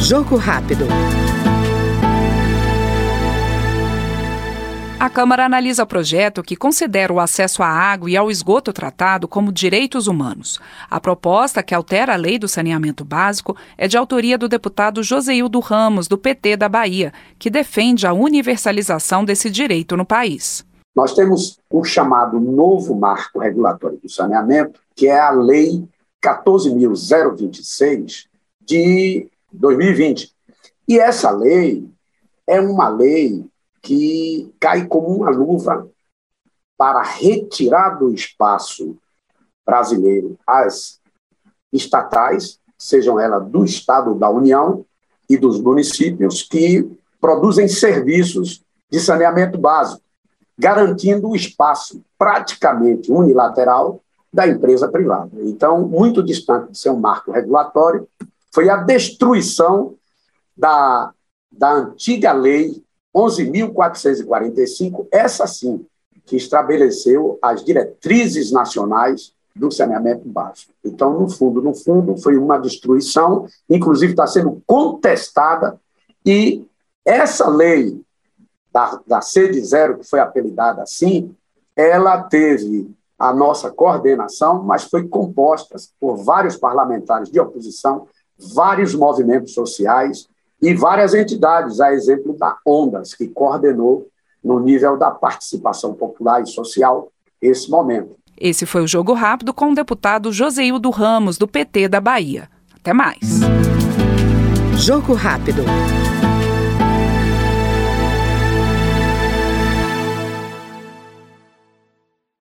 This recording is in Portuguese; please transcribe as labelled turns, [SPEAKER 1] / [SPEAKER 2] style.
[SPEAKER 1] Jogo rápido.
[SPEAKER 2] A Câmara analisa o projeto que considera o acesso à água e ao esgoto tratado como direitos humanos. A proposta, que altera a lei do saneamento básico, é de autoria do deputado Joseildo Ramos, do PT da Bahia, que defende a universalização desse direito no país.
[SPEAKER 3] Nós temos o chamado novo marco regulatório do saneamento, que é a Lei 14.026 de 2020. E essa lei é uma lei que cai como uma luva para retirar do espaço brasileiro as estatais, sejam elas do Estado da União e dos municípios, que produzem serviços de saneamento básico, garantindo o espaço praticamente unilateral da empresa privada. Então, muito distante de ser um marco regulatório, foi a destruição da, da antiga lei 11.445, essa sim, que estabeleceu as diretrizes nacionais do saneamento básico. Então, no fundo, no fundo, foi uma destruição, inclusive está sendo contestada, e essa lei da, da sede zero, que foi apelidada assim, ela teve a nossa coordenação, mas foi composta por vários parlamentares de oposição, vários movimentos sociais, e várias entidades, a exemplo da Ondas, que coordenou no nível da participação popular e social esse momento.
[SPEAKER 2] Esse foi o Jogo Rápido com o deputado Joseildo Ramos, do PT da Bahia. Até mais.
[SPEAKER 1] Jogo Rápido.